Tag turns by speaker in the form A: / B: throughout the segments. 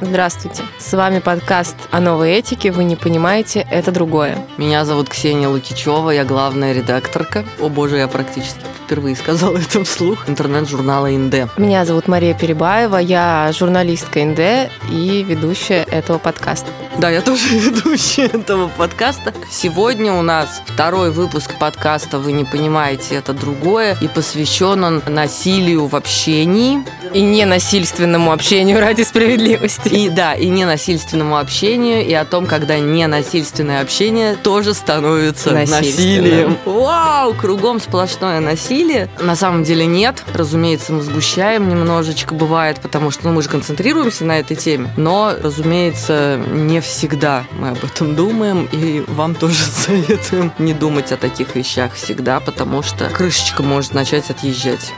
A: Здравствуйте. С вами подкаст о новой этике. Вы не понимаете, это другое.
B: Меня зовут Ксения Лукичева, я главная редакторка. О боже, я практически впервые сказала это вслух. Интернет-журнала «Инде».
A: Меня зовут Мария Перебаева, я журналистка «Инде» и ведущая этого подкаста.
B: Да, я тоже ведущая этого подкаста. Сегодня у нас второй выпуск подкаста «Вы не понимаете, это другое» и посвящен он насилию в общении.
A: И ненасильственному общению ради справедливости.
B: И да, и ненасильственному общению, и о том, когда ненасильственное общение тоже становится насилием. Вау, кругом сплошное насилие. На самом деле нет. Разумеется, мы сгущаем немножечко, бывает, потому что ну, мы же концентрируемся на этой теме. Но, разумеется, не всегда мы об этом думаем, и вам тоже советуем не думать о таких вещах всегда, потому что крышечка может начать отъезжать.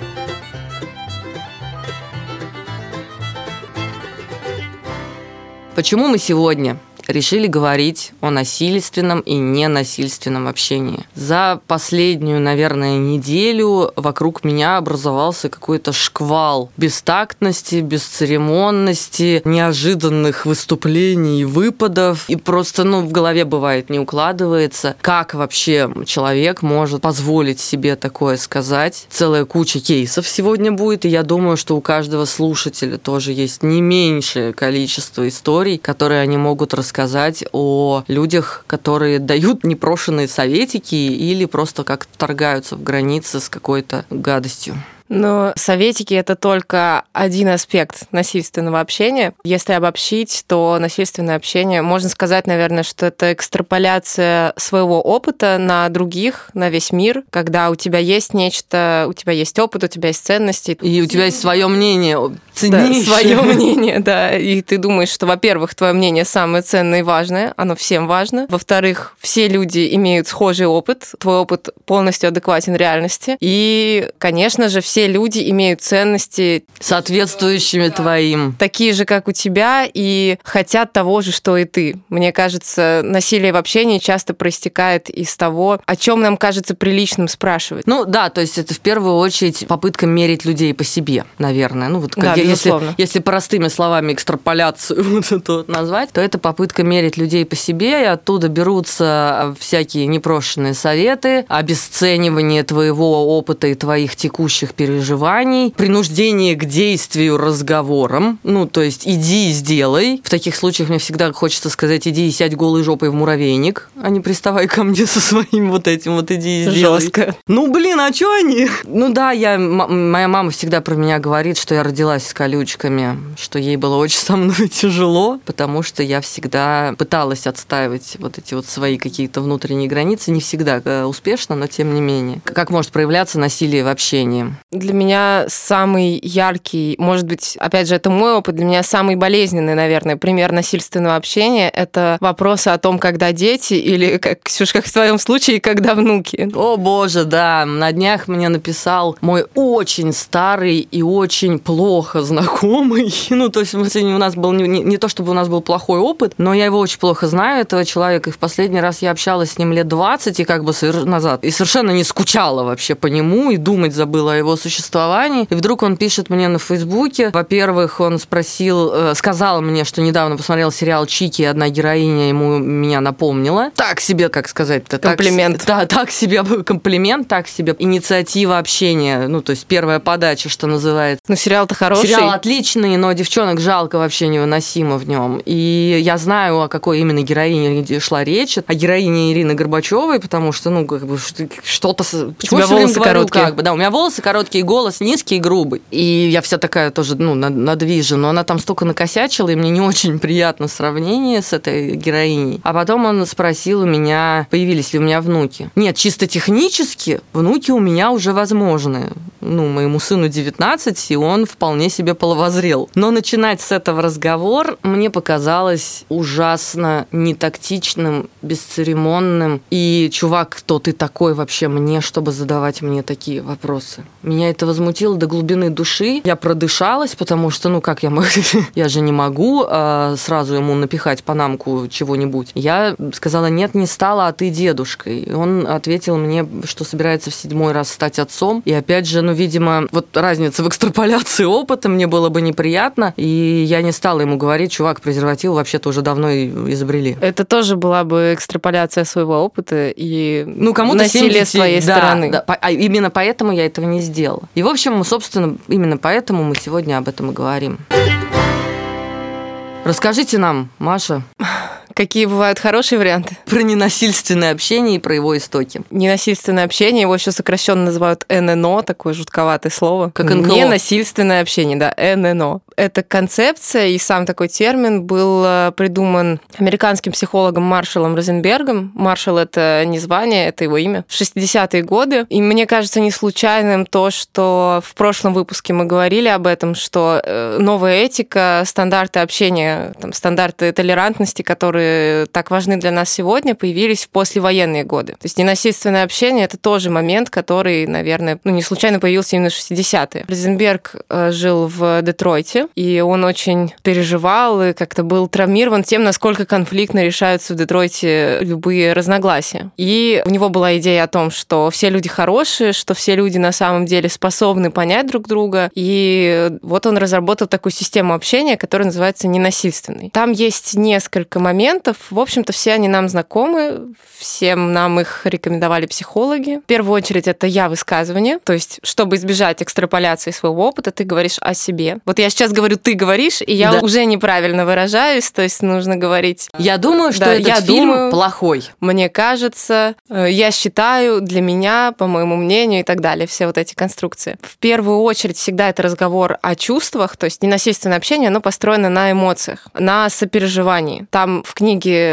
B: Почему мы сегодня решили говорить о насильственном и ненасильственном общении. За последнюю, наверное, неделю вокруг меня образовался какой-то шквал бестактности, бесцеремонности, неожиданных выступлений и выпадов. И просто, ну, в голове бывает не укладывается, как вообще человек может позволить себе такое сказать. Целая куча кейсов сегодня будет, и я думаю, что у каждого слушателя тоже есть не меньшее количество историй, которые они могут рассказать рассказать о людях, которые дают непрошенные советики или просто как вторгаются в границы с какой-то гадостью.
A: Но советики это только один аспект насильственного общения. Если обобщить, то насильственное общение, можно сказать, наверное, что это экстраполяция своего опыта на других, на весь мир, когда у тебя есть нечто, у тебя есть опыт, у тебя есть ценности.
B: И у тебя есть свое мнение,
A: ценнейшее. Да, свое мнение, да. И ты думаешь, что, во-первых, твое мнение самое ценное и важное, оно всем важно. Во-вторых, все люди имеют схожий опыт, твой опыт полностью адекватен реальности. И, конечно же, все люди имеют ценности
B: соответствующими твоим.
A: Такие же, как у тебя, и хотят того же, что и ты. Мне кажется, насилие в общении часто проистекает из того, о чем нам кажется приличным спрашивать.
B: Ну да, то есть это в первую очередь попытка мерить людей по себе, наверное. Ну вот
A: как да,
B: я, если, если простыми словами экстраполяцию вот эту вот назвать, то это попытка мерить людей по себе, и оттуда берутся всякие непрошенные советы, обесценивание твоего опыта и твоих текущих переживаний принуждение к действию разговором, ну, то есть иди и сделай. В таких случаях мне всегда хочется сказать, иди и сядь голой жопой в муравейник, а не приставай ко мне со своим вот этим вот иди и сделай.
A: Жестко.
B: Ну, блин, а что они? Ну да, я, моя мама всегда про меня говорит, что я родилась с колючками, что ей было очень со мной тяжело, потому что я всегда пыталась отстаивать вот эти вот свои какие-то внутренние границы, не всегда э, успешно, но тем не менее. Как может проявляться насилие в общении?
A: Для меня самый яркий, может быть, опять же, это мой опыт, для меня самый болезненный, наверное, пример насильственного общения – это вопросы о том, когда дети или, как, Ксюш, как в твоем случае, когда внуки.
B: О, боже, да. На днях мне написал мой очень старый и очень плохо знакомый. Ну, то есть, у нас был не, не, не то, чтобы у нас был плохой опыт, но я его очень плохо знаю, этого человека. И в последний раз я общалась с ним лет 20 и как бы назад. И совершенно не скучала вообще по нему и думать забыла о его существовании существовании. И вдруг он пишет мне на Фейсбуке. Во-первых, он спросил, э, сказал мне, что недавно посмотрел сериал «Чики», и одна героиня ему меня напомнила. Так себе, как сказать-то.
A: Комплимент.
B: Так, да, так себе комплимент, так себе инициатива общения. Ну, то есть первая подача, что называется.
A: Ну, сериал-то хороший.
B: Сериал отличный, но девчонок жалко вообще невыносимо в нем. И я знаю, о какой именно героине шла речь. О героине Ирины Горбачевой, потому что, ну, как бы что-то...
A: Почему у тебя волосы короткие.
B: Как бы, да, у меня волосы короткие, голос низкий и грубый. И я вся такая тоже, ну, надвижена, но она там столько накосячила, и мне не очень приятно сравнение с этой героиней. А потом он спросил у меня, появились ли у меня внуки. Нет, чисто технически внуки у меня уже возможны. Ну, моему сыну 19, и он вполне себе половозрел. Но начинать с этого разговор мне показалось ужасно нетактичным, бесцеремонным. И, чувак, кто ты такой вообще мне, чтобы задавать мне такие вопросы? Меня это это возмутило до глубины души. Я продышалась, потому что, ну, как я могу? я же не могу а, сразу ему напихать панамку чего-нибудь. Я сказала, нет, не стала, а ты дедушкой. И он ответил мне, что собирается в седьмой раз стать отцом. И опять же, ну, видимо, вот разница в экстраполяции опыта это мне было бы неприятно, и я не стала ему говорить, чувак, презерватив вообще-то уже давно изобрели.
A: Это тоже была бы экстраполяция своего опыта и
B: ну, кому-то
A: насилие с твоей
B: да,
A: стороны.
B: Да, а именно поэтому я этого не сделала. И, в общем, собственно, именно поэтому мы сегодня об этом и говорим. Расскажите нам, Маша,
A: Какие бывают хорошие варианты?
B: Про ненасильственное общение и про его истоки.
A: Ненасильственное общение, его еще сокращенно называют ННО, такое жутковатое слово.
B: Как НКО.
A: Ненасильственное общение, да, ННО. Эта концепция и сам такой термин был э, придуман американским психологом Маршалом Розенбергом. Маршал — это не звание, это его имя. В 60-е годы. И мне кажется не случайным то, что в прошлом выпуске мы говорили об этом, что э, новая этика, стандарты общения, там, стандарты толерантности, которые так важны для нас сегодня, появились в послевоенные годы. То есть ненасильственное общение — это тоже момент, который, наверное, ну, не случайно появился именно в 60-е. Розенберг э, жил в Детройте, и он очень переживал и как-то был травмирован тем, насколько конфликтно решаются в Детройте любые разногласия. И у него была идея о том, что все люди хорошие, что все люди на самом деле способны понять друг друга. И вот он разработал такую систему общения, которая называется ненасильственной. Там есть несколько моментов, моментов. В общем-то, все они нам знакомы, всем нам их рекомендовали психологи. В первую очередь, это я высказывание, то есть, чтобы избежать экстраполяции своего опыта, ты говоришь о себе. Вот я сейчас говорю, ты говоришь, и я да. уже неправильно выражаюсь, то есть нужно говорить...
B: Я думаю, что
A: да,
B: этот
A: я
B: фильм
A: думаю,
B: плохой.
A: Мне кажется, э, я считаю, для меня, по моему мнению и так далее, все вот эти конструкции. В первую очередь всегда это разговор о чувствах, то есть ненасильственное общение, оно построено на эмоциях, на сопереживании. Там в книге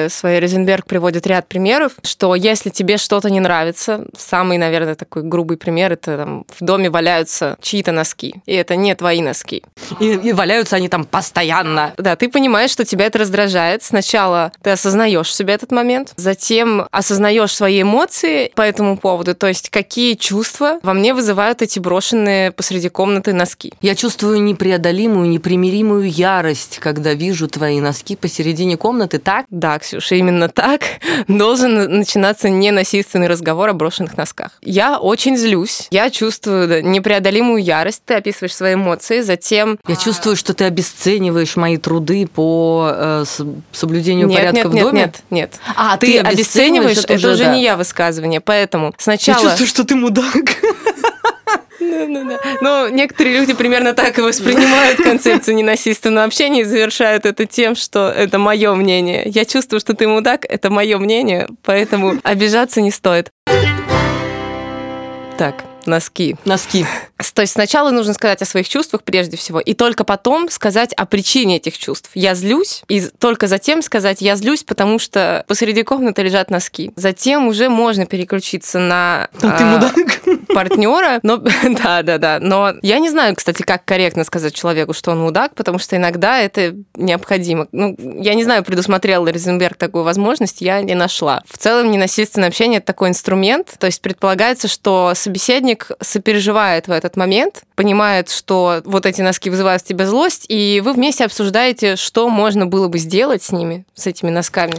A: своей Розенберг приводит ряд примеров, что если тебе что-то не нравится, самый, наверное, такой грубый пример, это там в доме валяются чьи-то носки, и это не твои носки.
B: И, и валяются они там постоянно.
A: Да, ты понимаешь, что тебя это раздражает. Сначала ты осознаешь себе этот момент, затем осознаешь свои эмоции по этому поводу, то есть какие чувства во мне вызывают эти брошенные посреди комнаты носки.
B: Я чувствую непреодолимую, непримиримую ярость, когда вижу твои носки посередине комнаты, так,
A: так? Да, Ксюша, именно так должен начинаться ненасильственный разговор о брошенных носках. Я очень злюсь, я чувствую непреодолимую ярость, ты описываешь свои эмоции, затем...
B: Я чувствую, что ты обесцениваешь мои труды по э, соблюдению
A: нет,
B: порядка
A: нет,
B: в
A: нет,
B: доме.
A: Нет, нет, нет.
B: А,
A: ты, ты обесцениваешь, это, уже, это уже да. не я высказывание, поэтому сначала...
B: Я чувствую, что ты мудак.
A: Да-да-да. Но некоторые люди примерно так и воспринимают концепцию ненасильственного общения и завершают это тем, что это мое мнение. Я чувствую, что ты мудак, это мое мнение, поэтому обижаться не стоит. Так, носки.
B: Носки.
A: То есть сначала нужно сказать о своих чувствах прежде всего, и только потом сказать о причине этих чувств. Я злюсь, и только затем сказать «я злюсь, потому что посреди комнаты лежат носки». Затем уже можно переключиться на
B: ну, мудак.
A: партнера. Но да, да, да. Но я не знаю, кстати, как корректно сказать человеку, что он мудак, потому что иногда это необходимо. Ну, я не знаю, предусмотрел ли Розенберг такую возможность, я не нашла. В целом, ненасильственное общение это такой инструмент, то есть предполагается, что собеседник сопереживает в этот момент, понимает, что вот эти носки вызывают в тебе злость, и вы вместе обсуждаете, что можно было бы сделать с ними, с этими носками,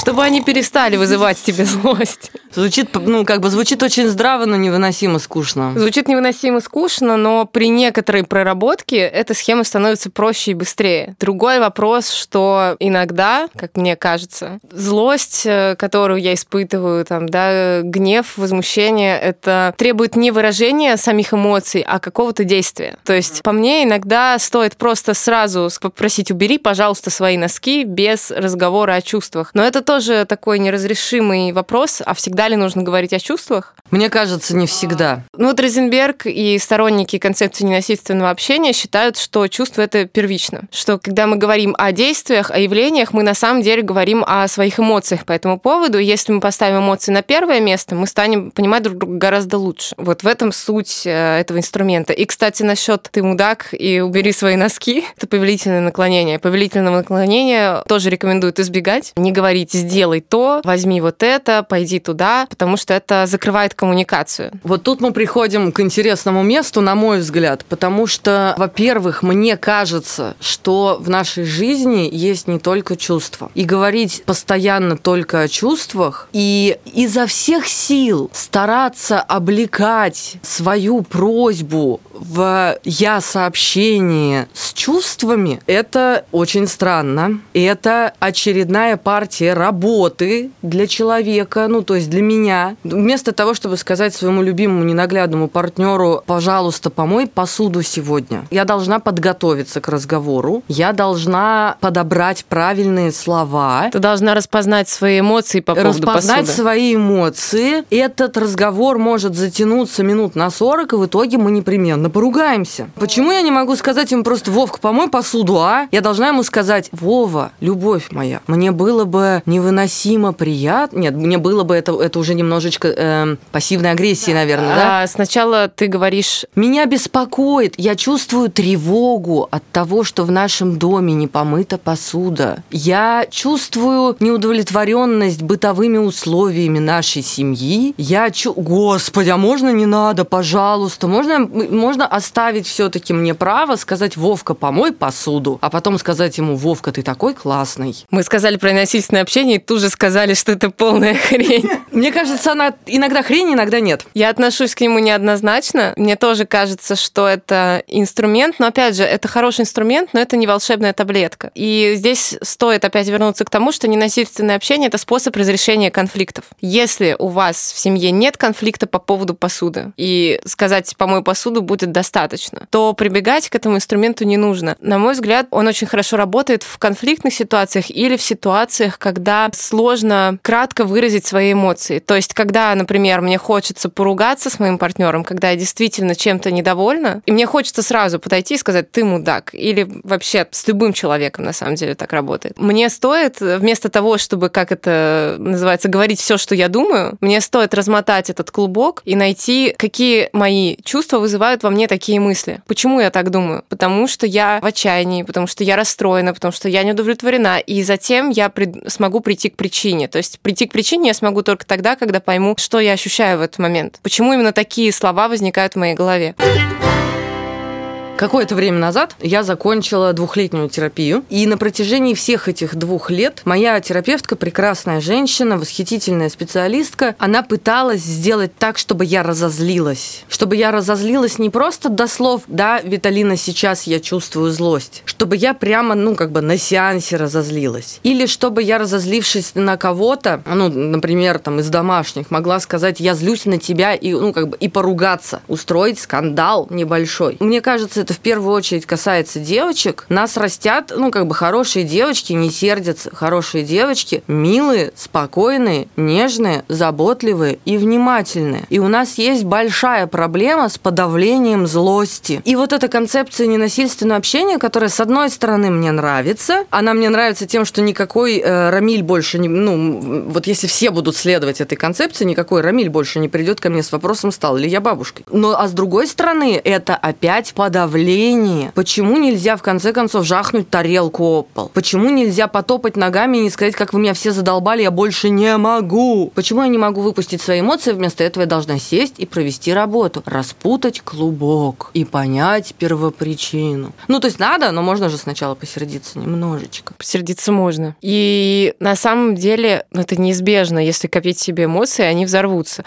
A: чтобы они перестали вызывать в тебе злость.
B: Звучит, ну, как бы звучит очень здраво, но невыносимо скучно.
A: Звучит невыносимо скучно, но при некоторой проработке эта схема становится проще и быстрее. Другой вопрос, что иногда, как мне кажется, злость, э, которую я испытываю, там, да, гнев, возмущение, это требует не выражения самих эмоций, а какого-то действия. То есть, по мне, иногда стоит просто сразу попросить убери, пожалуйста, свои носки без разговора о чувствах. Но это тоже такой неразрешимый вопрос, а всегда ли нужно говорить о чувствах?
B: Мне кажется, не всегда.
A: Ну вот Розенберг и сторонники концепции ненасильственного общения считают, что чувство это первично. Что когда мы говорим о действиях, о явлениях, мы на самом деле говорим о своих эмоциях по этому поводу. Если мы поставим эмоции на первое место, мы станем понимать друг друга гораздо лучше. Вот в этом суть э, этого инструмента. И, кстати, насчет ты мудак и убери свои носки, это повелительное наклонение. Повелительное наклонение тоже рекомендуют избегать. Не говорить сделай то, возьми вот это, пойди туда, потому что это закрывает коммуникацию.
B: Вот тут мы приходим к интересному месту, на мой взгляд, потому что, во-первых, мне кажется, что в нашей жизни есть не только чувства. И говорить постоянно только о чувствах, и изо всех сил стараться облекать свою просьбу в я сообщение с чувствами, это очень странно. Это очередная партия работы для человека, ну, то есть для меня. Вместо того, чтобы сказать своему любимому ненаглядному партнеру, пожалуйста, помой посуду сегодня, я должна подготовиться к разговору, я должна подобрать правильные слова.
A: Ты должна распознать свои эмоции по поводу
B: распознать
A: посуды.
B: свои эмоции. Этот разговор может затянуться минут на 40, и в итоге мы непременно поругаемся. Почему я не могу сказать ему просто, Вовка, помой посуду, а? Я должна ему сказать, Вова, любовь моя, мне было бы невыносимо приятно. Нет, мне было бы это, это уже немножечко э, пассивной агрессии, наверное, да?
A: А сначала ты говоришь,
B: Меня беспокоит, я чувствую тревогу от того, что в нашем доме не помыта посуда. Я чувствую неудовлетворенность бытовыми условиями нашей семьи. Я чу... Господи, а можно не надо, пожалуйста? Можно, можно оставить все-таки мне право сказать, Вовка, помой посуду, а потом сказать ему, Вовка, ты такой классный.
A: мы сказали про насильственное общение, и тут же сказали, что это полная хрень.
B: Мне кажется, она иногда хрень, иногда нет.
A: Я отношусь к нему неоднозначно. Мне тоже кажется, что это инструмент, но опять же, это хороший инструмент, но это не волшебная таблетка. И здесь стоит опять вернуться к тому, что ненасильственное общение это способ разрешения конфликтов. Если у вас в семье нет конфликта по поводу посуды, и сказать помой посуду будет достаточно, то прибегать к этому инструменту не нужно. На мой взгляд, он очень хорошо работает в конфликтных ситуациях или в ситуациях, когда сложно кратко выразить свои эмоции. То есть, когда, например, мне хочется поругаться с моим партнером, когда я действительно чем-то недовольна, и мне хочется сразу подойти и сказать, ты мудак. Или вообще с любым человеком, на самом деле, так работает. Мне стоит, вместо того, чтобы, как это называется, говорить все, что я думаю, мне стоит размотать этот клубок и найти, какие мои чувства вызывают во мне такие мысли. Почему я так думаю? Потому что я в отчаянии, потому что я расстроена, потому что я не удовлетворена. И затем я при- смогу прийти к причине. То есть прийти к причине я смогу только тогда, когда пойму, что я ощущаю в этот момент. Почему именно такие слова возникают в моей голове.
B: Какое-то время назад я закончила двухлетнюю терапию, и на протяжении всех этих двух лет моя терапевтка, прекрасная женщина, восхитительная специалистка, она пыталась сделать так, чтобы я разозлилась. Чтобы я разозлилась не просто до слов «да, Виталина, сейчас я чувствую злость», чтобы я прямо, ну, как бы на сеансе разозлилась. Или чтобы я, разозлившись на кого-то, ну, например, там, из домашних, могла сказать «я злюсь на тебя» и, ну, как бы, и поругаться, устроить скандал небольшой. Мне кажется, это в первую очередь касается девочек. Нас растят, ну, как бы хорошие девочки не сердятся. Хорошие девочки милые, спокойные, нежные, заботливые и внимательные. И у нас есть большая проблема с подавлением злости. И вот эта концепция ненасильственного общения, которая, с одной стороны, мне нравится, она мне нравится тем, что никакой э, Рамиль больше не... Ну, вот если все будут следовать этой концепции, никакой Рамиль больше не придет ко мне с вопросом, стал ли я бабушкой. Но, а с другой стороны, это опять подавление. Почему нельзя, в конце концов, жахнуть тарелку об пол? Почему нельзя потопать ногами и не сказать, как вы меня все задолбали, я больше не могу? Почему я не могу выпустить свои эмоции, вместо этого я должна сесть и провести работу? Распутать клубок и понять первопричину. Ну, то есть надо, но можно же сначала посердиться немножечко.
A: Посердиться можно. И на самом деле ну, это неизбежно. Если копить себе эмоции, они взорвутся.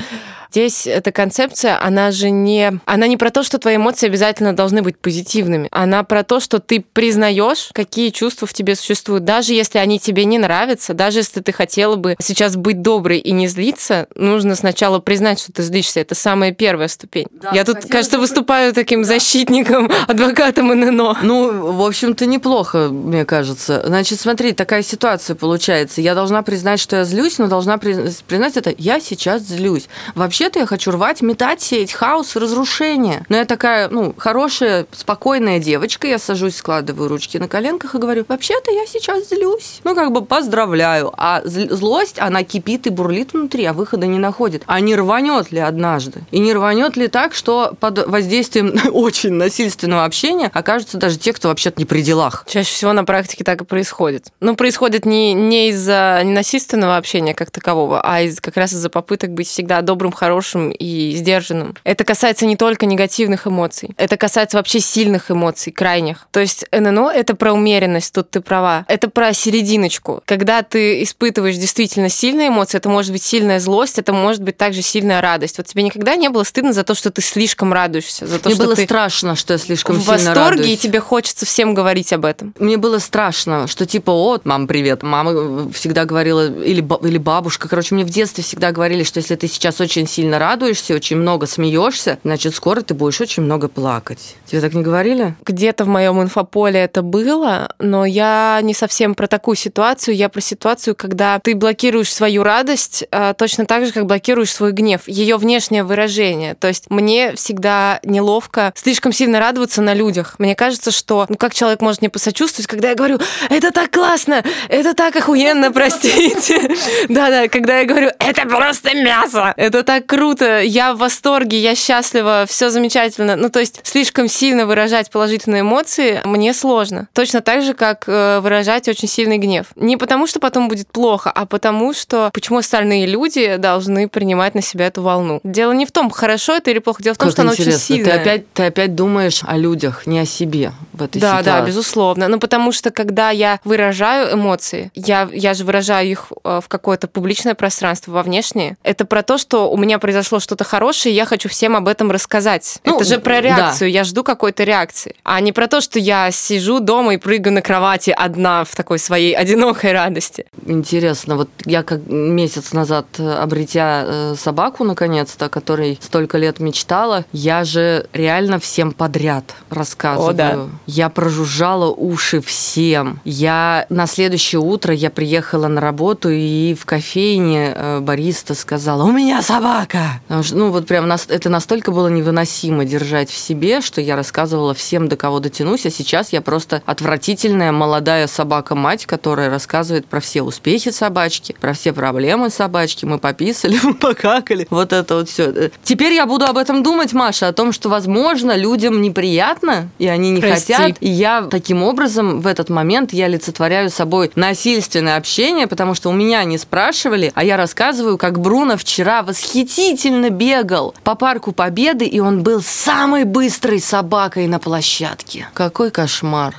A: Здесь эта концепция, она же не... Она не про то, что твои эмоции обязательно должны быть позитивными. Она про то, что ты признаешь, какие чувства в тебе существуют. Даже если они тебе не нравятся, даже если ты хотела бы сейчас быть доброй и не злиться, нужно сначала признать, что ты злишься. Это самая первая ступень.
B: Да,
A: Я тут, кажется,
B: бы-
A: выступаю таким защитником, адвокатом ННО.
B: Ну, в общем-то, неплохо, мне кажется. Значит, смотри, такая ситуация получается. Я должна признать, что я злюсь, но должна при- признать это, я сейчас злюсь. Вообще-то я хочу рвать, метать, сеять хаос разрушение. Но я такая, ну, хорошая спокойная девочка, я сажусь, складываю ручки на коленках и говорю, вообще-то я сейчас злюсь. Ну, как бы поздравляю. А злость, она кипит и бурлит внутри, а выхода не находит. А не рванет ли однажды? И не рванет ли так, что под воздействием очень насильственного общения окажутся даже те, кто вообще-то не при делах?
A: Чаще всего на практике так и происходит. Ну, происходит не, не из-за ненасильственного общения как такового, а из, как раз из-за попыток быть всегда добрым, хорошим и сдержанным. Это касается не только негативных эмоций, это касается вообще сильных эмоций, крайних. То есть ННО — это про умеренность, тут ты права. Это про серединочку. Когда ты испытываешь действительно сильные эмоции, это может быть сильная злость, это может быть также сильная радость. Вот тебе никогда не было стыдно за то, что ты слишком радуешься, за то,
B: Мне
A: что
B: было
A: ты
B: страшно, что я слишком
A: в
B: сильно
A: восторге,
B: радуюсь.
A: и тебе хочется всем говорить об этом.
B: Мне было страшно, что типа, вот, мам, привет. Мама всегда говорила, или, или бабушка, короче, мне в детстве всегда говорили, что если ты сейчас очень сильно радуешься, очень много смеешься, значит, скоро ты будешь очень много плакать. Тебе так не говорили?
A: Где-то в моем инфополе это было, но я не совсем про такую ситуацию. Я про ситуацию, когда ты блокируешь свою радость а, точно так же, как блокируешь свой гнев, ее внешнее выражение. То есть мне всегда неловко слишком сильно радоваться на людях. Мне кажется, что ну как человек может мне посочувствовать, когда я говорю, это так классно, это так охуенно, простите. Да-да, когда я говорю, это просто мясо, это так круто, я в восторге, я счастлива, все замечательно. Ну, то есть слишком сильно выражать положительные эмоции мне сложно. Точно так же, как э, выражать очень сильный гнев. Не потому, что потом будет плохо, а потому, что почему остальные люди должны принимать на себя эту волну. Дело не в том, хорошо это или плохо, дело в том,
B: Как
A: что она
B: интересно.
A: очень сильная.
B: Ты опять, ты опять думаешь о людях, не о себе в этой
A: Да,
B: ситуации.
A: да, безусловно. Ну, потому что когда я выражаю эмоции, я, я же выражаю их э, в какое-то публичное пространство, во внешнее. Это про то, что у меня произошло что-то хорошее, и я хочу всем об этом рассказать.
B: Ну,
A: это же про
B: да.
A: реакцию. Я жду какой-то реакции. А не про то, что я сижу дома и прыгаю на кровати одна в такой своей одинокой радости.
B: Интересно, вот я как месяц назад, э, обретя э, собаку, наконец-то, о которой столько лет мечтала, я же реально всем подряд рассказываю.
A: О, да.
B: Я прожужжала уши всем. Я на следующее утро я приехала на работу и в кофейне э, бариста сказала: "У меня собака". Ну вот прям это настолько было невыносимо держать в себе, что я рассказывала всем, до кого дотянусь, а сейчас я просто отвратительная молодая собака-мать, которая рассказывает про все успехи собачки, про все проблемы собачки. Мы пописали, мы покакали. Вот это вот все. Теперь я буду об этом думать, Маша, о том, что, возможно, людям неприятно, и они не
A: Прости.
B: хотят. И я таким образом в этот момент я олицетворяю собой насильственное общение, потому что у меня не спрашивали, а я рассказываю, как Бруно вчера восхитительно бегал по парку Победы, и он был самой быстрой собакой на площадке. Какой кошмар.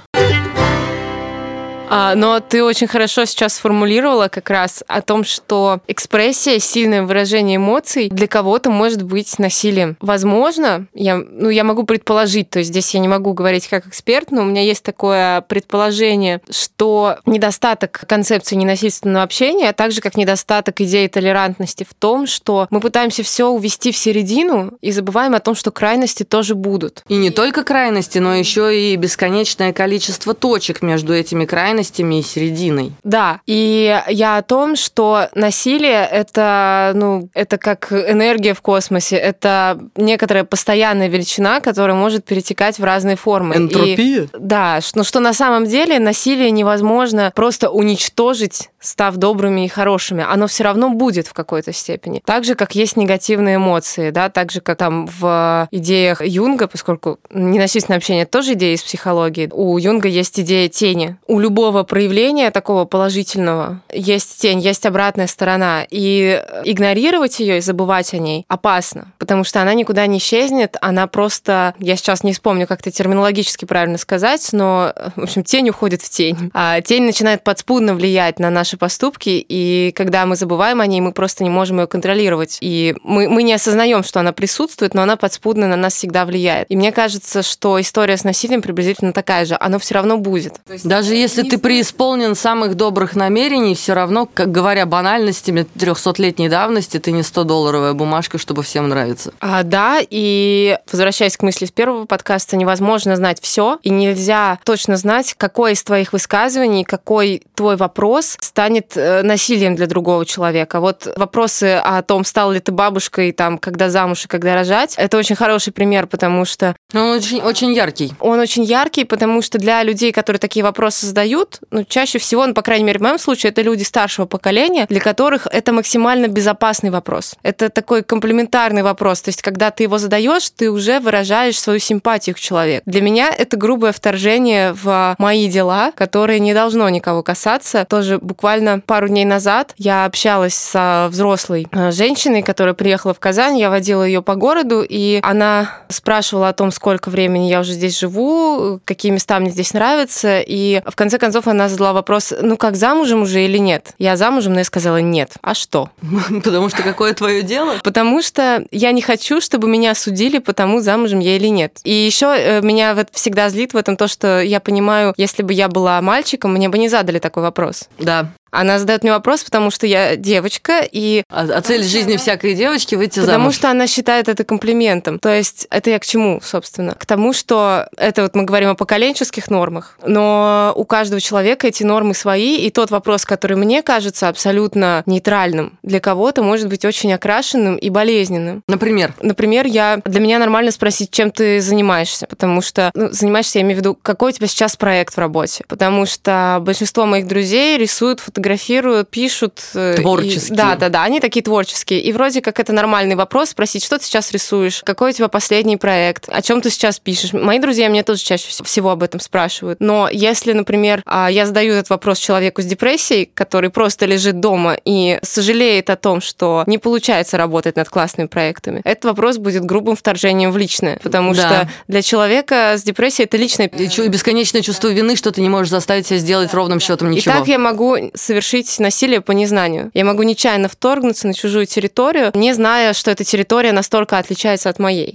A: А, но ты очень хорошо сейчас сформулировала как раз о том, что экспрессия, сильное выражение эмоций для кого-то может быть насилием. Возможно, я, ну, я могу предположить, то есть здесь я не могу говорить как эксперт, но у меня есть такое предположение, что недостаток концепции ненасильственного общения, а также как недостаток идеи толерантности в том, что мы пытаемся все увести в середину и забываем о том, что крайности тоже будут.
B: И не только крайности, но еще и бесконечное количество точек между этими крайностями и серединой.
A: Да, и я о том, что насилие это, ну, это как энергия в космосе, это некоторая постоянная величина, которая может перетекать в разные формы. И-
B: Энтропия?
A: да, ш- но что на самом деле насилие невозможно просто уничтожить, став добрыми и хорошими. Оно все равно будет в какой-то степени. Так же, как есть негативные эмоции, да, так же, как там в идеях Юнга, поскольку ненасильственное общение это тоже идея из психологии, у Юнга есть идея тени. У любого проявления такого положительного есть тень, есть обратная сторона. И игнорировать ее и забывать о ней опасно, потому что она никуда не исчезнет, она просто, я сейчас не вспомню, как это терминологически правильно сказать, но, в общем, тень уходит в тень. А тень начинает подспудно влиять на наши поступки, и когда мы забываем о ней, мы просто не можем ее контролировать. И мы, мы не осознаем, что она присутствует, но она подспудно на нас всегда влияет. И мне кажется, что история с насилием приблизительно такая же. Оно все равно будет.
B: Даже если ты преисполнен самых добрых намерений, все равно, как говоря банальностями 300-летней давности, ты не 100-долларовая бумажка, чтобы всем нравиться.
A: А, да, и возвращаясь к мысли с первого подкаста, невозможно знать все, и нельзя точно знать, какое из твоих высказываний, какой твой вопрос станет э, насилием для другого человека. Вот вопросы о том, стал ли ты бабушкой, там, когда замуж и когда рожать, это очень хороший пример, потому что...
B: Он очень, очень яркий.
A: Он очень яркий, потому что для людей, которые такие вопросы задают, ну, чаще всего, ну, по крайней мере, в моем случае, это люди старшего поколения, для которых это максимально безопасный вопрос. Это такой комплементарный вопрос. То есть, когда ты его задаешь, ты уже выражаешь свою симпатию к человеку. Для меня это грубое вторжение в мои дела, которое не должно никого касаться. Тоже буквально пару дней назад я общалась с взрослой э, женщиной, которая приехала в Казань, я водила ее по городу, и она спрашивала о том, сколько времени я уже здесь живу, какие места мне здесь нравятся, и в конце концов она задала вопрос, ну как, замужем уже или нет? Я замужем, но я сказала нет. А что?
B: Потому что какое твое дело?
A: Потому что я не хочу, чтобы меня судили потому, замужем я или нет. И еще э, меня вот всегда злит в этом то, что я понимаю, если бы я была мальчиком, мне бы не задали такой вопрос.
B: Да.
A: Она задает мне вопрос, потому что я девочка, и...
B: А, а цель жизни всякой девочки выйти
A: потому
B: замуж.
A: Потому что она считает это комплиментом. То есть это я к чему, собственно? К тому, что это вот мы говорим о поколенческих нормах, но у каждого человека эти нормы свои, и тот вопрос, который мне кажется абсолютно нейтральным, для кого-то может быть очень окрашенным и болезненным.
B: Например?
A: Например, я... Для меня нормально спросить, чем ты занимаешься, потому что... Ну, занимаешься, я имею в виду, какой у тебя сейчас проект в работе, потому что большинство моих друзей рисуют фотографии фотографируют, пишут.
B: Э, творческие.
A: И, да, да, да, они такие творческие. И вроде как это нормальный вопрос, спросить, что ты сейчас рисуешь, какой у тебя последний проект, о чем ты сейчас пишешь. Мои друзья мне тоже чаще всего об этом спрашивают. Но если, например, а, я задаю этот вопрос человеку с депрессией, который просто лежит дома и сожалеет о том, что не получается работать над классными проектами, этот вопрос будет грубым вторжением в личное, потому да. что для человека с депрессией это личное...
B: И бесконечное чувство вины, что ты не можешь заставить себя сделать ровным счетом ничего.
A: И так я могу совершить насилие по незнанию. Я могу нечаянно вторгнуться на чужую территорию, не зная, что эта территория настолько отличается от моей.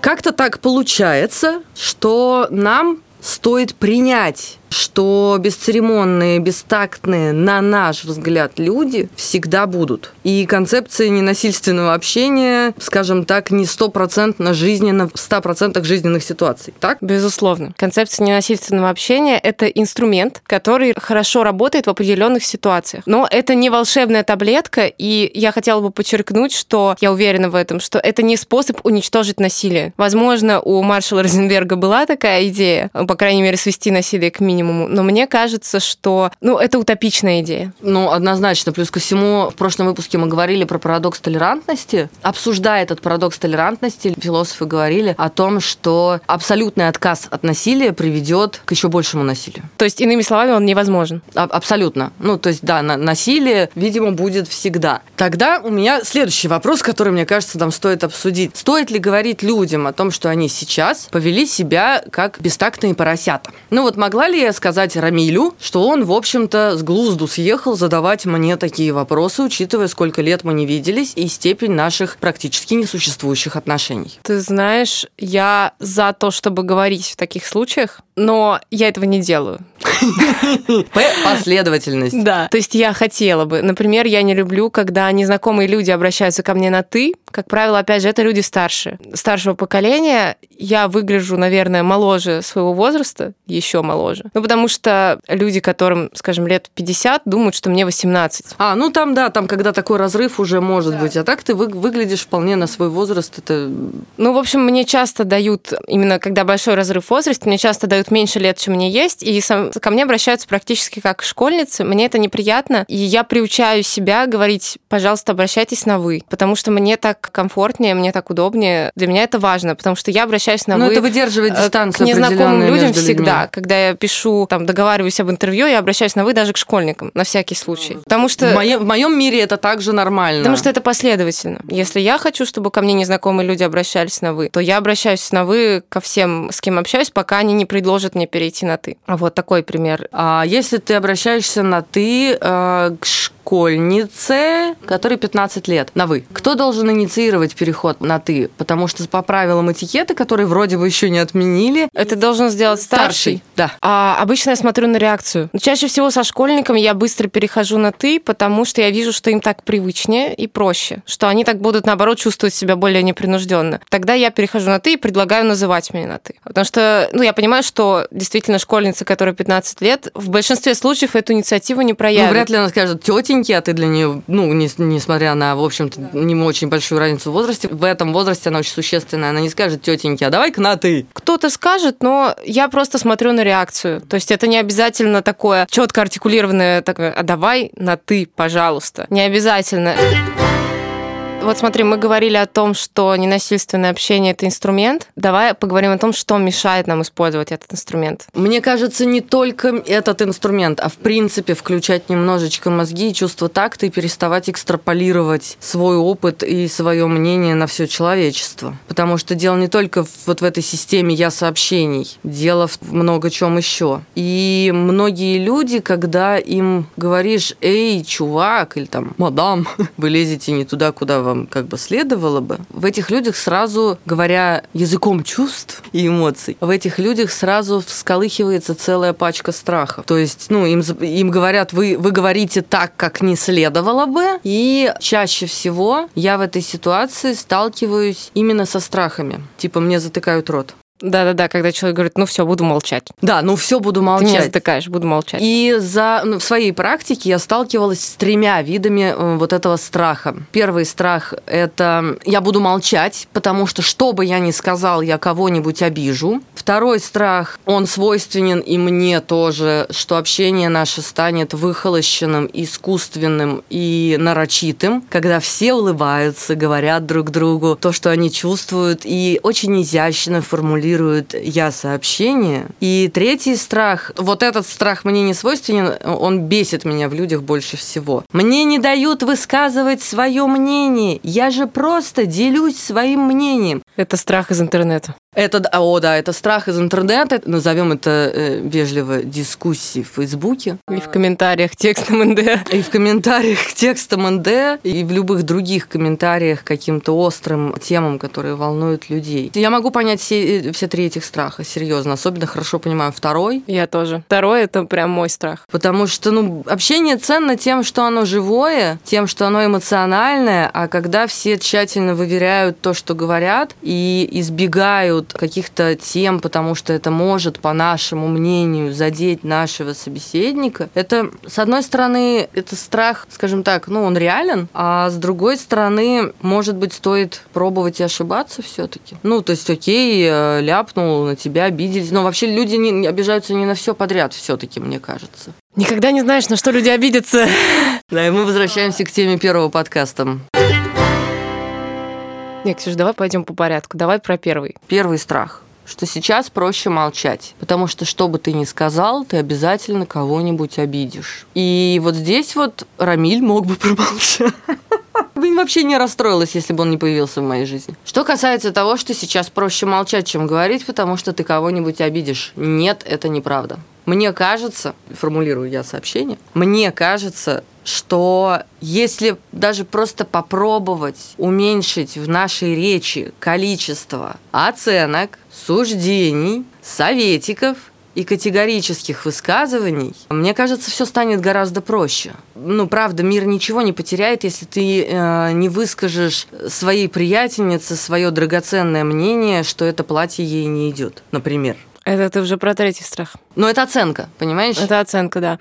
B: Как-то так получается, что нам стоит принять что бесцеремонные, бестактные, на наш взгляд, люди всегда будут. И концепция ненасильственного общения, скажем так, не стопроцентно жизненно, в ста процентах жизненных ситуаций, так?
A: Безусловно. Концепция ненасильственного общения – это инструмент, который хорошо работает в определенных ситуациях. Но это не волшебная таблетка, и я хотела бы подчеркнуть, что я уверена в этом, что это не способ уничтожить насилие. Возможно, у маршала Розенберга была такая идея, по крайней мере, свести насилие к минимуму, минимуму. Но мне кажется, что ну, это утопичная идея.
B: Ну, однозначно. Плюс ко всему, в прошлом выпуске мы говорили про парадокс толерантности. Обсуждая этот парадокс толерантности, философы говорили о том, что абсолютный отказ от насилия приведет к еще большему насилию.
A: То есть, иными словами, он невозможен.
B: А- абсолютно. Ну, то есть, да, на- насилие, видимо, будет всегда. Тогда у меня следующий вопрос, который, мне кажется, нам стоит обсудить. Стоит ли говорить людям о том, что они сейчас повели себя как бестактные поросята? Ну вот могла ли я сказать Рамилю, что он, в общем-то, с глузду съехал задавать мне такие вопросы, учитывая, сколько лет мы не виделись и степень наших практически несуществующих отношений.
A: Ты знаешь, я за то, чтобы говорить в таких случаях, но я этого не делаю.
B: Последовательность.
A: Да. То есть я хотела бы. Например, я не люблю, когда незнакомые люди обращаются ко мне на «ты». Как правило, опять же, это люди старше. Старшего поколения. Я выгляжу, наверное, моложе своего возраста, еще моложе. Ну, потому что люди, которым, скажем, лет 50, думают, что мне 18.
B: А, ну там, да, там, когда такой разрыв уже может да. быть. А так ты вы, выглядишь вполне на свой возраст. Это...
A: Ну, в общем, мне часто дают, именно когда большой разрыв в возрасте, мне часто дают меньше лет, чем мне есть, и сам, ко мне обращаются практически как школьницы. Мне это неприятно, и я приучаю себя говорить, пожалуйста, обращайтесь на «вы», потому что мне так комфортнее, мне так удобнее. Для меня это важно, потому что я обращаюсь на
B: Но
A: «вы».
B: это выдерживает
A: э,
B: дистанцию
A: К незнакомым людям всегда. Когда я пишу, там, договариваюсь об интервью, я обращаюсь на «вы» даже к школьникам, на всякий случай. Потому что...
B: В моем, в моем мире это также нормально.
A: Потому что это последовательно. Если я хочу, чтобы ко мне незнакомые люди обращались на «вы», то я обращаюсь на «вы» ко всем, с кем общаюсь, пока они не предложат мне перейти на «ты». Вот такой пример.
B: А если ты обращаешься на «ты» э, к школьнице, которой 15 лет, на «вы». Кто должен инициировать переход на «ты»? Потому что по правилам этикета, которые вроде бы еще не отменили...
A: Это должен сделать старший? старший
B: да.
A: А обычно я смотрю на реакцию. Но чаще всего со школьниками я быстро перехожу на «ты», потому что я вижу, что им так привычнее и проще, что они так будут, наоборот, чувствовать себя более непринужденно. Тогда я перехожу на «ты» и предлагаю называть меня на «ты». Потому что, ну, я понимаю, что действительно школьница, которая 15 лет, в большинстве случаев эту инициативу не проявит.
B: Ну, вряд ли она скажет тетеньки, а ты для нее, ну, не, несмотря на, в общем-то, не очень большую разницу в возрасте, в этом возрасте она очень существенная. Она не скажет тетеньки, а давай-ка на ты.
A: Кто-то скажет, но я просто смотрю на реакцию. То есть это не обязательно такое четко артикулированное, такое, а давай на ты, пожалуйста. Не обязательно. Вот смотри, мы говорили о том, что ненасильственное общение – это инструмент. Давай поговорим о том, что мешает нам использовать этот инструмент.
B: Мне кажется, не только этот инструмент, а в принципе включать немножечко мозги и чувство такта и переставать экстраполировать свой опыт и свое мнение на все человечество. Потому что дело не только вот в этой системе «я сообщений», дело в много чем еще. И многие люди, когда им говоришь «эй, чувак» или там «мадам», вы лезете не туда, куда вам вам как бы следовало бы, в этих людях сразу, говоря языком чувств и эмоций, в этих людях сразу всколыхивается целая пачка страхов. То есть, ну, им, им говорят, вы, вы говорите так, как не следовало бы, и чаще всего я в этой ситуации сталкиваюсь именно со страхами. Типа, мне затыкают рот.
A: Да-да-да, когда человек говорит, ну все, буду молчать.
B: Да, ну все, буду молчать. Ты
A: не затыкаешь, буду молчать.
B: И за, ну, в своей практике я сталкивалась с тремя видами э, вот этого страха. Первый страх – это я буду молчать, потому что что бы я ни сказал, я кого-нибудь обижу. Второй страх, он свойственен и мне тоже, что общение наше станет выхолощенным, искусственным и нарочитым, когда все улыбаются, говорят друг другу то, что они чувствуют, и очень изящно формулируют формулирует я-сообщение. И третий страх, вот этот страх мне не свойственен, он бесит меня в людях больше всего. Мне не дают высказывать свое мнение. Я же просто делюсь своим мнением.
A: Это страх из интернета.
B: Это, о, да, это страх из интернета, назовем это э, вежливо дискуссии в Фейсбуке.
A: И в комментариях текстом НД.
B: И в комментариях текстом НД, и в любых других комментариях каким-то острым темам, которые волнуют людей. Я могу понять все, э, все три этих страха, серьезно. Особенно хорошо понимаю второй.
A: Я тоже. Второй – это прям мой страх.
B: Потому что, ну, общение ценно тем, что оно живое, тем, что оно эмоциональное, а когда все тщательно выверяют то, что говорят, и избегают требуют каких-то тем, потому что это может, по нашему мнению, задеть нашего собеседника, это, с одной стороны, это страх, скажем так, ну, он реален, а с другой стороны, может быть, стоит пробовать и ошибаться все-таки. Ну, то есть, окей, э, ляпнул, на тебя обиделись, но вообще люди не, обижаются не на все подряд все-таки, мне кажется.
A: Никогда не знаешь, на что люди обидятся.
B: Да, и мы возвращаемся к теме первого подкаста.
A: Нет, Ксюша, давай пойдем по порядку. Давай про первый.
B: Первый страх что сейчас проще молчать, потому что что бы ты ни сказал, ты обязательно кого-нибудь обидишь. И вот здесь вот Рамиль мог бы промолчать. Бы вообще не расстроилась, если бы он не появился в моей жизни. Что касается того, что сейчас проще молчать, чем говорить, потому что ты кого-нибудь обидишь. Нет, это неправда. Мне кажется, формулирую я сообщение, мне кажется, что если даже просто попробовать уменьшить в нашей речи количество оценок, суждений, советиков и категорических высказываний, мне кажется, все станет гораздо проще. Ну, правда, мир ничего не потеряет, если ты э, не выскажешь своей приятельнице свое драгоценное мнение, что это платье ей не идет, например.
A: Это ты уже про третий страх.
B: Но это оценка, понимаешь?
A: Это оценка, да.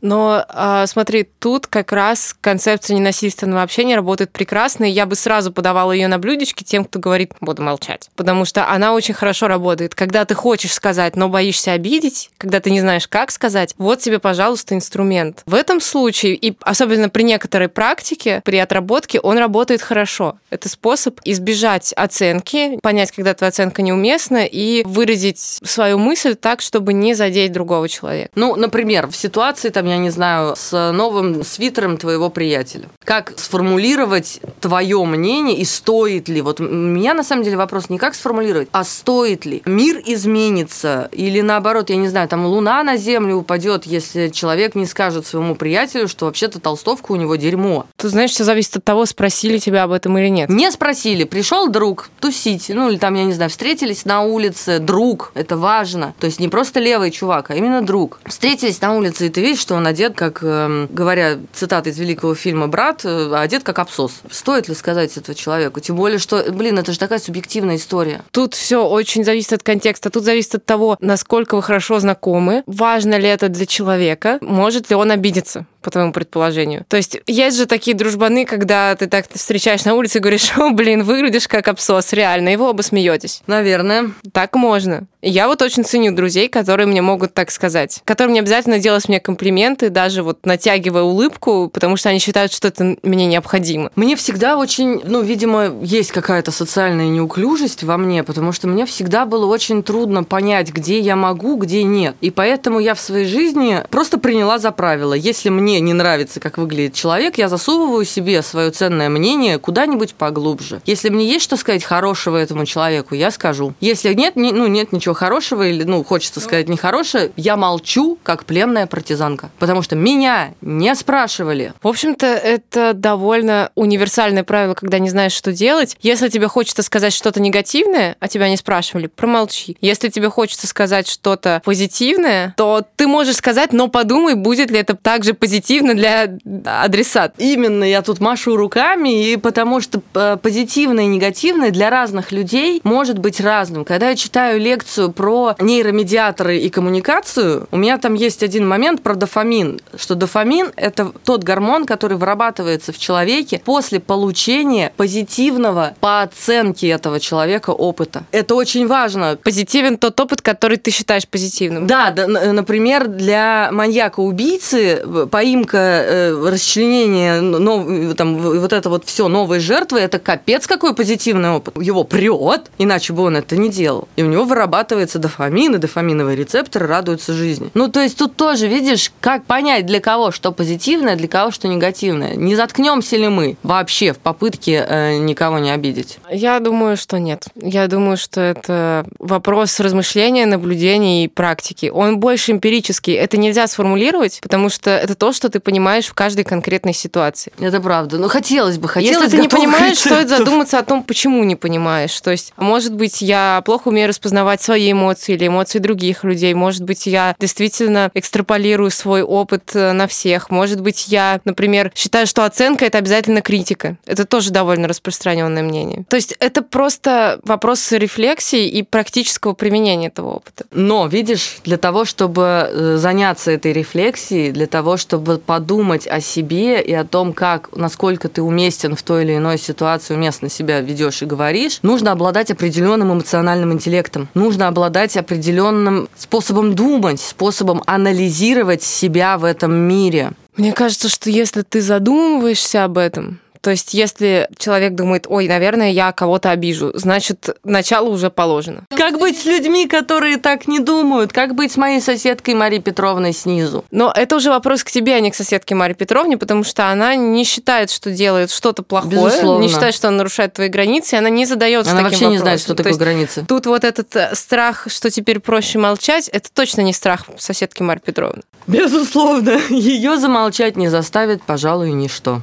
A: Но э, смотри, тут как раз концепция ненасильственного общения работает прекрасно, и я бы сразу подавала ее на блюдечке тем, кто говорит «буду молчать». Потому что она очень хорошо работает. Когда ты хочешь сказать, но боишься обидеть, когда ты не знаешь, как сказать, вот тебе, пожалуйста, инструмент. В этом случае, и особенно при некоторой практике, при отработке, он работает хорошо. Это способ избежать оценки, понять, когда твоя оценка неуместна, и выразить свое свою мысль так, чтобы не задеть другого человека.
B: Ну, например, в ситуации, там, я не знаю, с новым свитером твоего приятеля. Как сформулировать твое мнение и стоит ли? Вот у меня на самом деле вопрос не как сформулировать, а стоит ли? Мир изменится или наоборот, я не знаю, там луна на землю упадет, если человек не скажет своему приятелю, что вообще-то толстовка у него дерьмо.
A: Ты знаешь, все зависит от того, спросили тебя об этом или нет.
B: Не спросили, пришел друг тусить, ну или там, я не знаю, встретились на улице, друг, это важно. То есть не просто левый чувак, а именно друг. Встретились на улице, и ты видишь, что он одет, как, э, говоря цитата из великого фильма «Брат», э, одет как абсос. Стоит ли сказать это человеку? Тем более, что, блин, это же такая субъективная история.
A: Тут все очень зависит от контекста. Тут зависит от того, насколько вы хорошо знакомы, важно ли это для человека, может ли он обидеться по твоему предположению. То есть есть же такие дружбаны, когда ты так встречаешь на улице и говоришь, о, блин, выглядишь как абсос, реально, и вы оба смеетесь.
B: Наверное.
A: Так можно. Я вот очень ценю друзей, которые мне могут так сказать, которым не обязательно делать мне комплименты, даже вот натягивая улыбку, потому что они считают, что это мне необходимо.
B: Мне всегда очень, ну, видимо, есть какая-то социальная неуклюжесть во мне, потому что мне всегда было очень трудно понять, где я могу, где нет. И поэтому я в своей жизни просто приняла за правило, если мне не нравится, как выглядит человек, я засовываю себе свое ценное мнение куда-нибудь поглубже. Если мне есть что сказать хорошего этому человеку, я скажу. Если нет, не, ну, нет ничего хорошего или, ну, хочется сказать нехорошее, я молчу, как пленная партизанка. Потому что меня не спрашивали.
A: В общем-то, это довольно универсальное правило, когда не знаешь, что делать. Если тебе хочется сказать что-то негативное, а тебя не спрашивали, промолчи. Если тебе хочется сказать что-то позитивное, то ты можешь сказать, но подумай, будет ли это также позитивно для адресата.
B: Именно я тут машу руками, и потому что э, позитивное и негативное для разных людей может быть разным. Когда я читаю лекцию про нейромедиаторы и коммуникацию, у меня там есть один момент про дофамин, что дофамин – это тот гормон, который вырабатывается в человеке после получения позитивного по оценке этого человека опыта. Это очень важно.
A: Позитивен тот опыт, который ты считаешь позитивным.
B: Да, да например, для маньяка-убийцы поимка, э, расчленение, нов, там, вот это вот все новые жертвы – это капец какой позитивный опыт. Его прет, иначе бы он это не делал. И у него вырабатывается дофамин, и дофаминовые рецепторы радуются жизни. Ну, то есть тут тоже, видишь, как понять, для кого что позитивное, для кого что негативное. Не заткнемся ли мы вообще в попытке э, никого не обидеть?
A: Я думаю, что нет. Я думаю, что это вопрос размышления, наблюдения и практики. Он больше эмпирический. Это нельзя сформулировать, потому что это то, что ты понимаешь в каждой конкретной ситуации.
B: Это правда. Но хотелось бы, хотелось
A: Если ты не понимаешь, стоит задуматься о том, почему не понимаешь. То есть, может быть, я плохо умею распознавать свои эмоции или эмоции других людей. Может быть, я действительно экстраполирую свой опыт э, на всех. Может быть, я, например, считаю, что оценка это обязательно критика. Это тоже довольно распространенное мнение. То есть это просто вопрос рефлексии и практического применения этого опыта.
B: Но, видишь, для того, чтобы э, заняться этой рефлексией, для того, чтобы подумать о себе и о том, как, насколько ты уместен в той или иной ситуации, уместно себя ведешь и говоришь, нужно обладать определенным эмоциональным интеллектом. Нужно обладать определенным способом думать, способом анализировать себя в этом мире.
A: Мне кажется, что если ты задумываешься об этом, то есть, если человек думает, ой, наверное, я кого-то обижу, значит, начало уже положено.
B: Как быть с людьми, которые так не думают? Как быть с моей соседкой Марией Петровной снизу?
A: Но это уже вопрос к тебе, а не к соседке Марии Петровне, потому что она не считает, что делает что-то плохое,
B: Безусловно.
A: не считает, что она нарушает твои границы, и она не задается
B: она
A: таким
B: вообще
A: вопросом.
B: не знает, что такое границы.
A: Тут вот этот э, страх, что теперь проще молчать, это точно не страх соседки Марии Петровны.
B: Безусловно. Ее замолчать не заставит, пожалуй, ничто.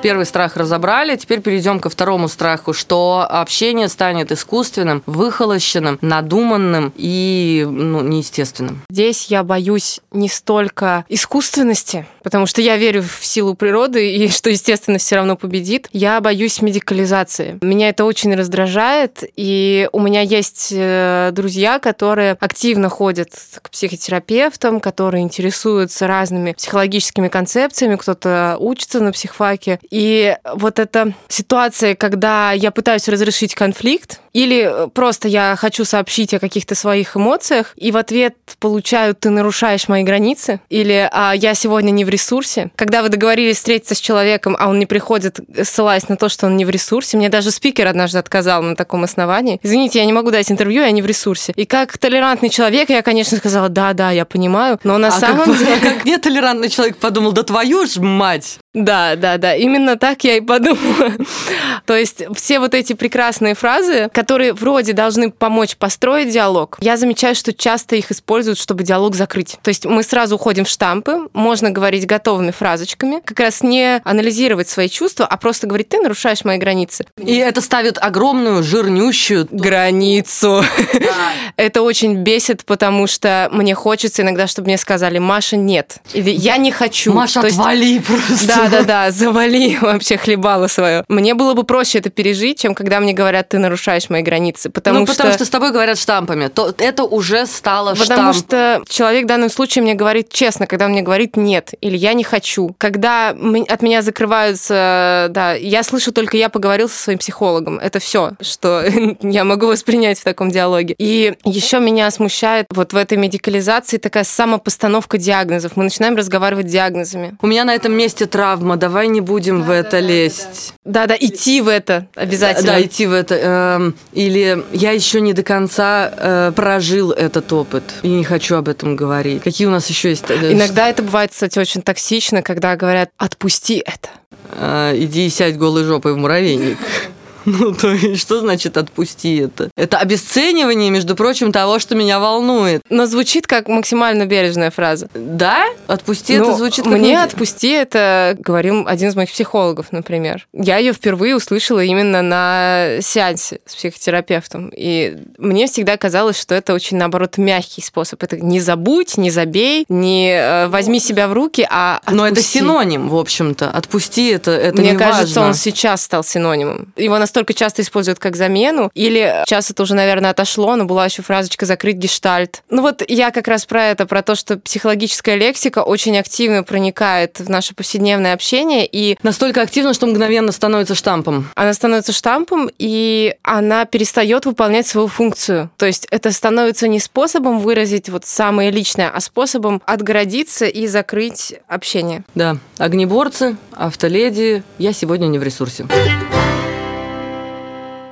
B: Первый страх разобрали, теперь перейдем ко второму страху, что общение станет искусственным, выхолощенным, надуманным и ну, неестественным.
A: Здесь я боюсь не столько искусственности, потому что я верю в силу природы и что, естественно, все равно победит. Я боюсь медикализации. Меня это очень раздражает, и у меня есть э, друзья, которые активно ходят к психотерапевтам, которые интересуются разными психологическими концепциями, кто-то учится на психфаке, И вот эта ситуация, когда я пытаюсь разрешить конфликт, или просто я хочу сообщить о каких-то своих эмоциях, и в ответ получаю «ты нарушаешь мои границы», или а, «я сегодня не в ресурсе». Когда вы договорились встретиться с человеком, а он не приходит, ссылаясь на то, что он не в ресурсе, мне даже спикер однажды отказал на таком основании. Извините, я не могу дать интервью, я не в ресурсе. И как толерантный человек, я, конечно, сказала, да, да, я понимаю, но на
B: а
A: самом
B: как,
A: деле...
B: Как нетолерантный человек подумал, да твою ж мать!
A: Да, да, да, именно так я и подумала. То есть все вот эти прекрасные фразы, которые вроде должны помочь построить диалог, я замечаю, что часто их используют, чтобы диалог закрыть. То есть мы сразу уходим в штампы, можно говорить готовыми фразочками, как раз не анализировать свои чувства, а просто говорить, ты нарушаешь мои границы.
B: И это ставит огромную, жирнющую
A: границу. Это очень бесит, потому что мне хочется иногда, чтобы мне сказали, Маша, нет. Или я не хочу.
B: Маша, отвали просто.
A: Да, да, да, завали вообще хлебало свое. Мне было бы проще это пережить, чем когда мне говорят, ты нарушаешь мои границы. Потому
B: ну,
A: что...
B: потому что с тобой говорят штампами. То это уже стало
A: Потому
B: штамп.
A: что человек в данном случае мне говорит честно, когда он мне говорит нет или я не хочу. Когда от меня закрываются, да, я слышу только я поговорил со своим психологом. Это все, что я могу воспринять в таком диалоге. И еще меня смущает вот в этой медикализации такая самопостановка диагнозов. Мы начинаем разговаривать диагнозами.
B: У меня на этом месте травма, давай не будем да, в это да, лезть.
A: Да-да, идти в это обязательно.
B: Да, да идти в это. Эм, или я еще не до конца э, прожил этот опыт и не хочу об этом говорить. Какие у нас еще есть?
A: Э, Иногда это бывает, кстати, очень токсично, когда говорят «отпусти это».
B: Э, иди и сядь голой жопой в муравейник. Ну, то есть, что значит отпусти это? Это обесценивание, между прочим, того, что меня волнует.
A: Но звучит как максимально бережная фраза.
B: Да? Отпусти
A: ну,
B: это звучит как...
A: Мне отпусти это, говорил один из моих психологов, например. Я ее впервые услышала именно на сеансе с психотерапевтом. И мне всегда казалось, что это очень, наоборот, мягкий способ. Это не забудь, не забей, не э, возьми себя в руки, а отпусти.
B: Но это синоним, в общем-то. Отпусти это, это
A: Мне
B: не
A: кажется,
B: важно.
A: он сейчас стал синонимом. Его настолько настолько часто используют как замену, или сейчас это уже, наверное, отошло, но была еще фразочка «закрыть гештальт». Ну вот я как раз про это, про то, что психологическая лексика очень активно проникает в наше повседневное общение, и...
B: Настолько активно, что мгновенно становится штампом.
A: Она становится штампом, и она перестает выполнять свою функцию. То есть это становится не способом выразить вот самое личное, а способом отгородиться и закрыть общение.
B: Да. Огнеборцы, автоледи, я сегодня не в ресурсе.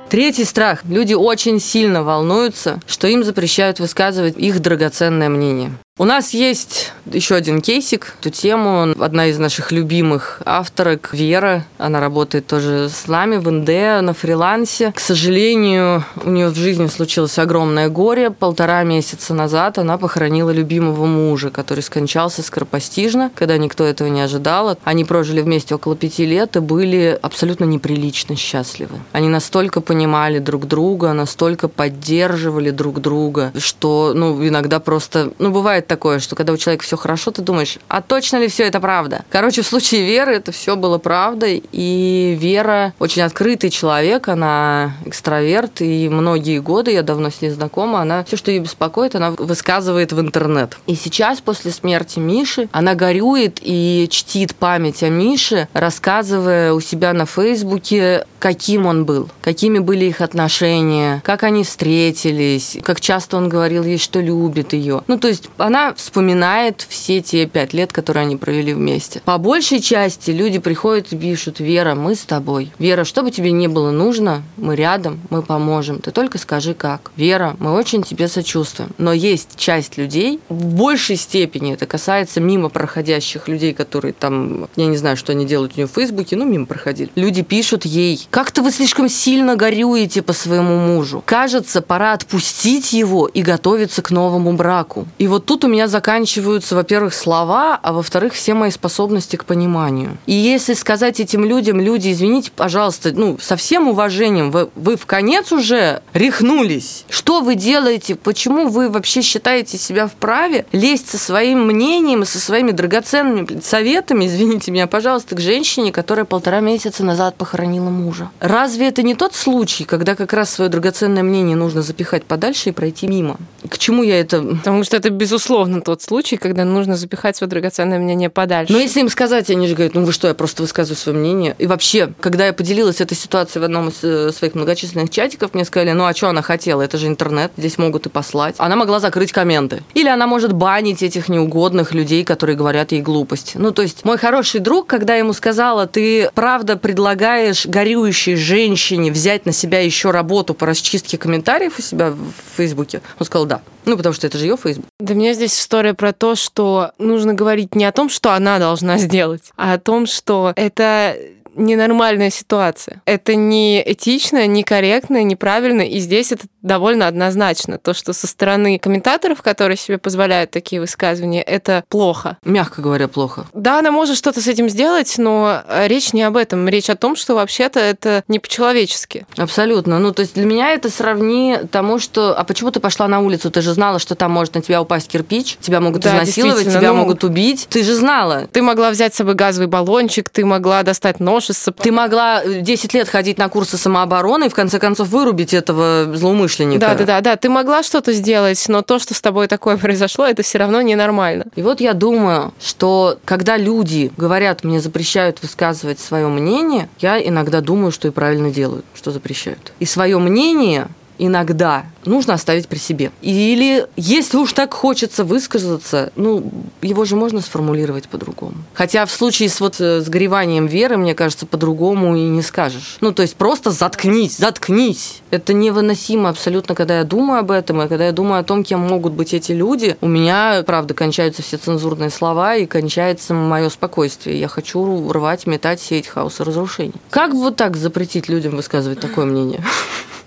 B: Третий страх. Люди очень сильно волнуются, что им запрещают высказывать их драгоценное мнение. У нас есть еще один кейсик, эту тему. Одна из наших любимых авторок, Вера, она работает тоже с нами в НД на фрилансе. К сожалению, у нее в жизни случилось огромное горе. Полтора месяца назад она похоронила любимого мужа, который скончался скоропостижно, когда никто этого не ожидал. Они прожили вместе около пяти лет и были абсолютно неприлично счастливы. Они настолько понимали друг друга, настолько поддерживали друг друга, что ну, иногда просто... Ну, бывает такое, что когда у человека все хорошо, ты думаешь, а точно ли все это правда? Короче, в случае Веры это все было правдой, и Вера очень открытый человек, она экстраверт, и многие годы, я давно с ней знакома, она все, что ее беспокоит, она высказывает в интернет. И сейчас, после смерти Миши, она горюет и чтит память о Мише, рассказывая у себя на Фейсбуке, каким он был, какими были их отношения, как они встретились, как часто он говорил ей, что любит ее. Ну, то есть она она вспоминает все те пять лет, которые они провели вместе. По большей части люди приходят и пишут, Вера, мы с тобой. Вера, что бы тебе не было нужно, мы рядом, мы поможем. Ты только скажи как. Вера, мы очень тебе сочувствуем. Но есть часть людей, в большей степени это касается мимо проходящих людей, которые там, я не знаю, что они делают у нее в Фейсбуке, ну, мимо проходили. Люди пишут ей, как-то вы слишком сильно горюете по своему мужу. Кажется, пора отпустить его и готовиться к новому браку. И вот тут у меня заканчиваются, во-первых, слова, а во-вторых, все мои способности к пониманию. И если сказать этим людям, люди, извините, пожалуйста, ну, со всем уважением, вы, вы в конец уже рехнулись. Что вы делаете? Почему вы вообще считаете себя вправе лезть со своим мнением и со своими драгоценными советами, извините меня, пожалуйста, к женщине, которая полтора месяца назад похоронила мужа? Разве это не тот случай, когда как раз свое драгоценное мнение нужно запихать подальше и пройти мимо? К чему я это...
A: Потому что это, безусловно, тот случай, когда нужно запихать свое драгоценное мнение подальше.
B: Но если им сказать, они же говорят, ну вы что, я просто высказываю свое мнение. И вообще, когда я поделилась этой ситуацией в одном из э, своих многочисленных чатиков, мне сказали, ну а что она хотела? Это же интернет, здесь могут и послать. Она могла закрыть комменты. Или она может банить этих неугодных людей, которые говорят ей глупость. Ну, то есть, мой хороший друг, когда ему сказала, ты правда предлагаешь горюющей женщине взять на себя еще работу по расчистке комментариев у себя в Фейсбуке, он сказал, да. Ну, потому что это же ее Фейсбук.
A: Для меня здесь история про то, что нужно говорить не о том, что она должна сделать, а о том, что это ненормальная ситуация. Это не этично, не корректно, неправильно, и здесь это довольно однозначно. То, что со стороны комментаторов, которые себе позволяют такие высказывания, это плохо.
B: Мягко говоря, плохо.
A: Да, она может что-то с этим сделать, но речь не об этом. Речь о том, что вообще-то это не по-человечески.
B: Абсолютно. Ну, то есть для меня это сравни тому, что... А почему ты пошла на улицу? Ты же знала, что там может на тебя упасть кирпич, тебя могут да, изнасиловать, тебя ну, могут убить. Ты же знала.
A: Ты могла взять с собой газовый баллончик, ты могла достать нож из
B: Ты могла 10 лет ходить на курсы самообороны и в конце концов вырубить этого злоумышленника.
A: Да, да, да, да. Ты могла что-то сделать, но то, что с тобой такое произошло, это все равно ненормально.
B: И вот я думаю, что когда люди говорят, мне запрещают высказывать свое мнение, я иногда думаю, что и правильно делают, что запрещают. И свое мнение иногда нужно оставить при себе. Или если уж так хочется высказаться, ну, его же можно сформулировать по-другому. Хотя в случае с вот э, с гореванием веры, мне кажется, по-другому и не скажешь. Ну, то есть просто заткнись, заткнись. Это невыносимо абсолютно, когда я думаю об этом, и когда я думаю о том, кем могут быть эти люди, у меня, правда, кончаются все цензурные слова, и кончается мое спокойствие. Я хочу рвать, метать, сеять хаос и разрушение. Как вот так запретить людям высказывать такое мнение?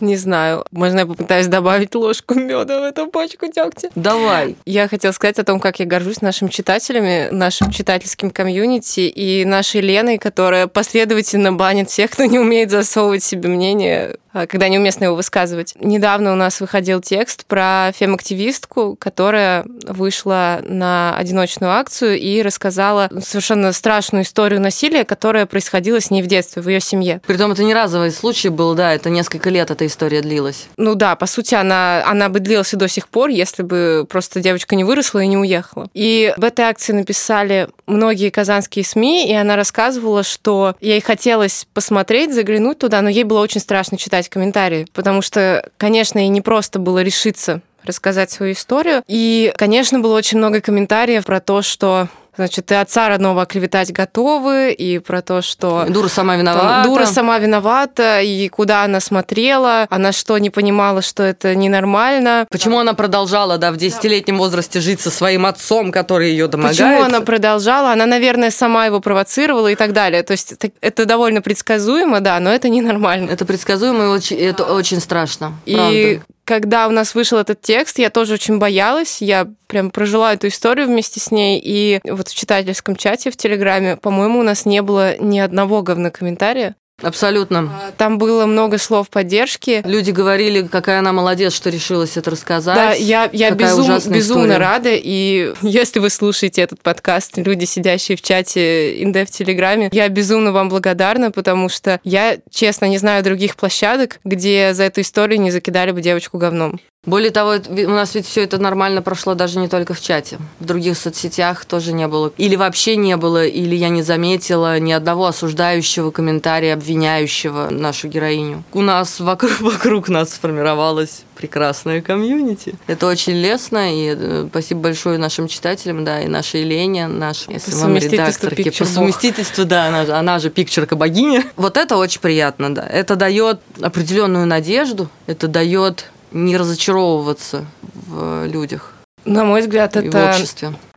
A: Не знаю. Можно я попытаюсь добавить ложку меда в эту почку дегтя?
B: Давай.
A: Я хотела сказать о том, как я горжусь нашими читателями, нашим читательским комьюнити и нашей Леной, которая последовательно банит всех, кто не умеет засовывать себе мнение а, когда неуместно его высказывать. Недавно у нас выходил текст про фем-активистку, которая вышла на одиночную акцию и рассказала совершенно страшную историю насилия, которая происходила с ней в детстве, в ее семье.
B: Притом это не разовый случай был, да, это несколько лет эта история длилась.
A: Ну да, по сути, она, она бы длилась и до сих пор, если бы просто девочка не выросла и не уехала. И в этой акции написали многие казанские СМИ, и она рассказывала, что ей хотелось посмотреть, заглянуть туда, но ей было очень страшно читать комментарии, потому что, конечно, ей не просто было решиться рассказать свою историю. И, конечно, было очень много комментариев про то, что Значит, и отца родного оклеветать готовы, и про то, что...
B: Дура сама виновата.
A: Там, дура сама виновата, и куда она смотрела, она что, не понимала, что это ненормально.
B: Почему она продолжала, да, в 10-летнем возрасте жить со своим отцом, который ее домогается?
A: Почему она продолжала? Она, наверное, сама его провоцировала и так далее. То есть это довольно предсказуемо, да, но это ненормально.
B: Это предсказуемо и очень, это очень страшно.
A: И правда когда у нас вышел этот текст, я тоже очень боялась. Я прям прожила эту историю вместе с ней. И вот в читательском чате в Телеграме, по-моему, у нас не было ни одного говнокомментария.
B: Абсолютно.
A: А, там было много слов поддержки.
B: Люди говорили, какая она молодец, что решилась это рассказать.
A: Да, я, я безум, безумно рада. И если вы слушаете этот подкаст, люди, сидящие в чате Инде в Телеграме, я безумно вам благодарна, потому что я, честно, не знаю других площадок, где за эту историю не закидали бы девочку говном.
B: Более того, у нас ведь все это нормально прошло даже не только в чате. В других соцсетях тоже не было. Или вообще не было, или я не заметила ни одного осуждающего комментария, обвиняющего нашу героиню. У нас вокруг, вокруг нас сформировалась прекрасная комьюнити. Это очень лестно, и э, спасибо большое нашим читателям, да, и нашей Лене, нашей редакторке. По совместительству, да, она же, она же пикчерка богиня. Вот это очень приятно, да. Это дает определенную надежду, это дает не разочаровываться в людях.
A: На мой взгляд, это...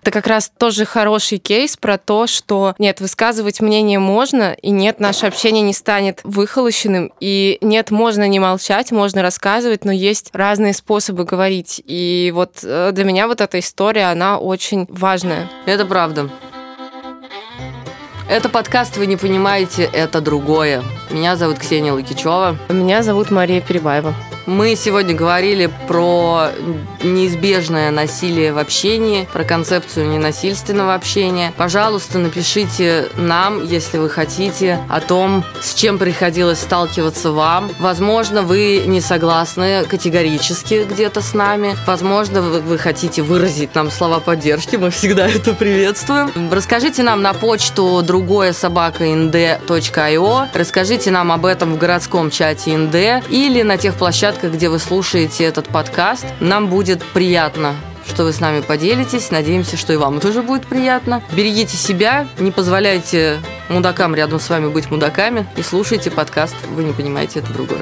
A: Это как раз тоже хороший кейс про то, что нет, высказывать мнение можно, и нет, наше общение не станет выхолощенным, и нет, можно не молчать, можно рассказывать, но есть разные способы говорить. И вот э, для меня вот эта история, она очень важная.
B: Это правда. Это подкаст «Вы не понимаете, это другое». Меня зовут Ксения Лукичева.
A: Меня зовут Мария Перебаева.
B: Мы сегодня говорили про неизбежное насилие в общении, про концепцию ненасильственного общения. Пожалуйста, напишите нам, если вы хотите, о том, с чем приходилось сталкиваться вам. Возможно, вы не согласны категорически где-то с нами. Возможно, вы хотите выразить нам слова поддержки. Мы всегда это приветствуем. Расскажите нам на почту другое собака. Расскажите нам об этом в городском чате НД или на тех площадках, где вы слушаете этот подкаст. Нам будет приятно что вы с нами поделитесь. Надеемся, что и вам тоже будет приятно. Берегите себя, не позволяйте мудакам рядом с вами быть мудаками и слушайте подкаст «Вы не понимаете, это другое».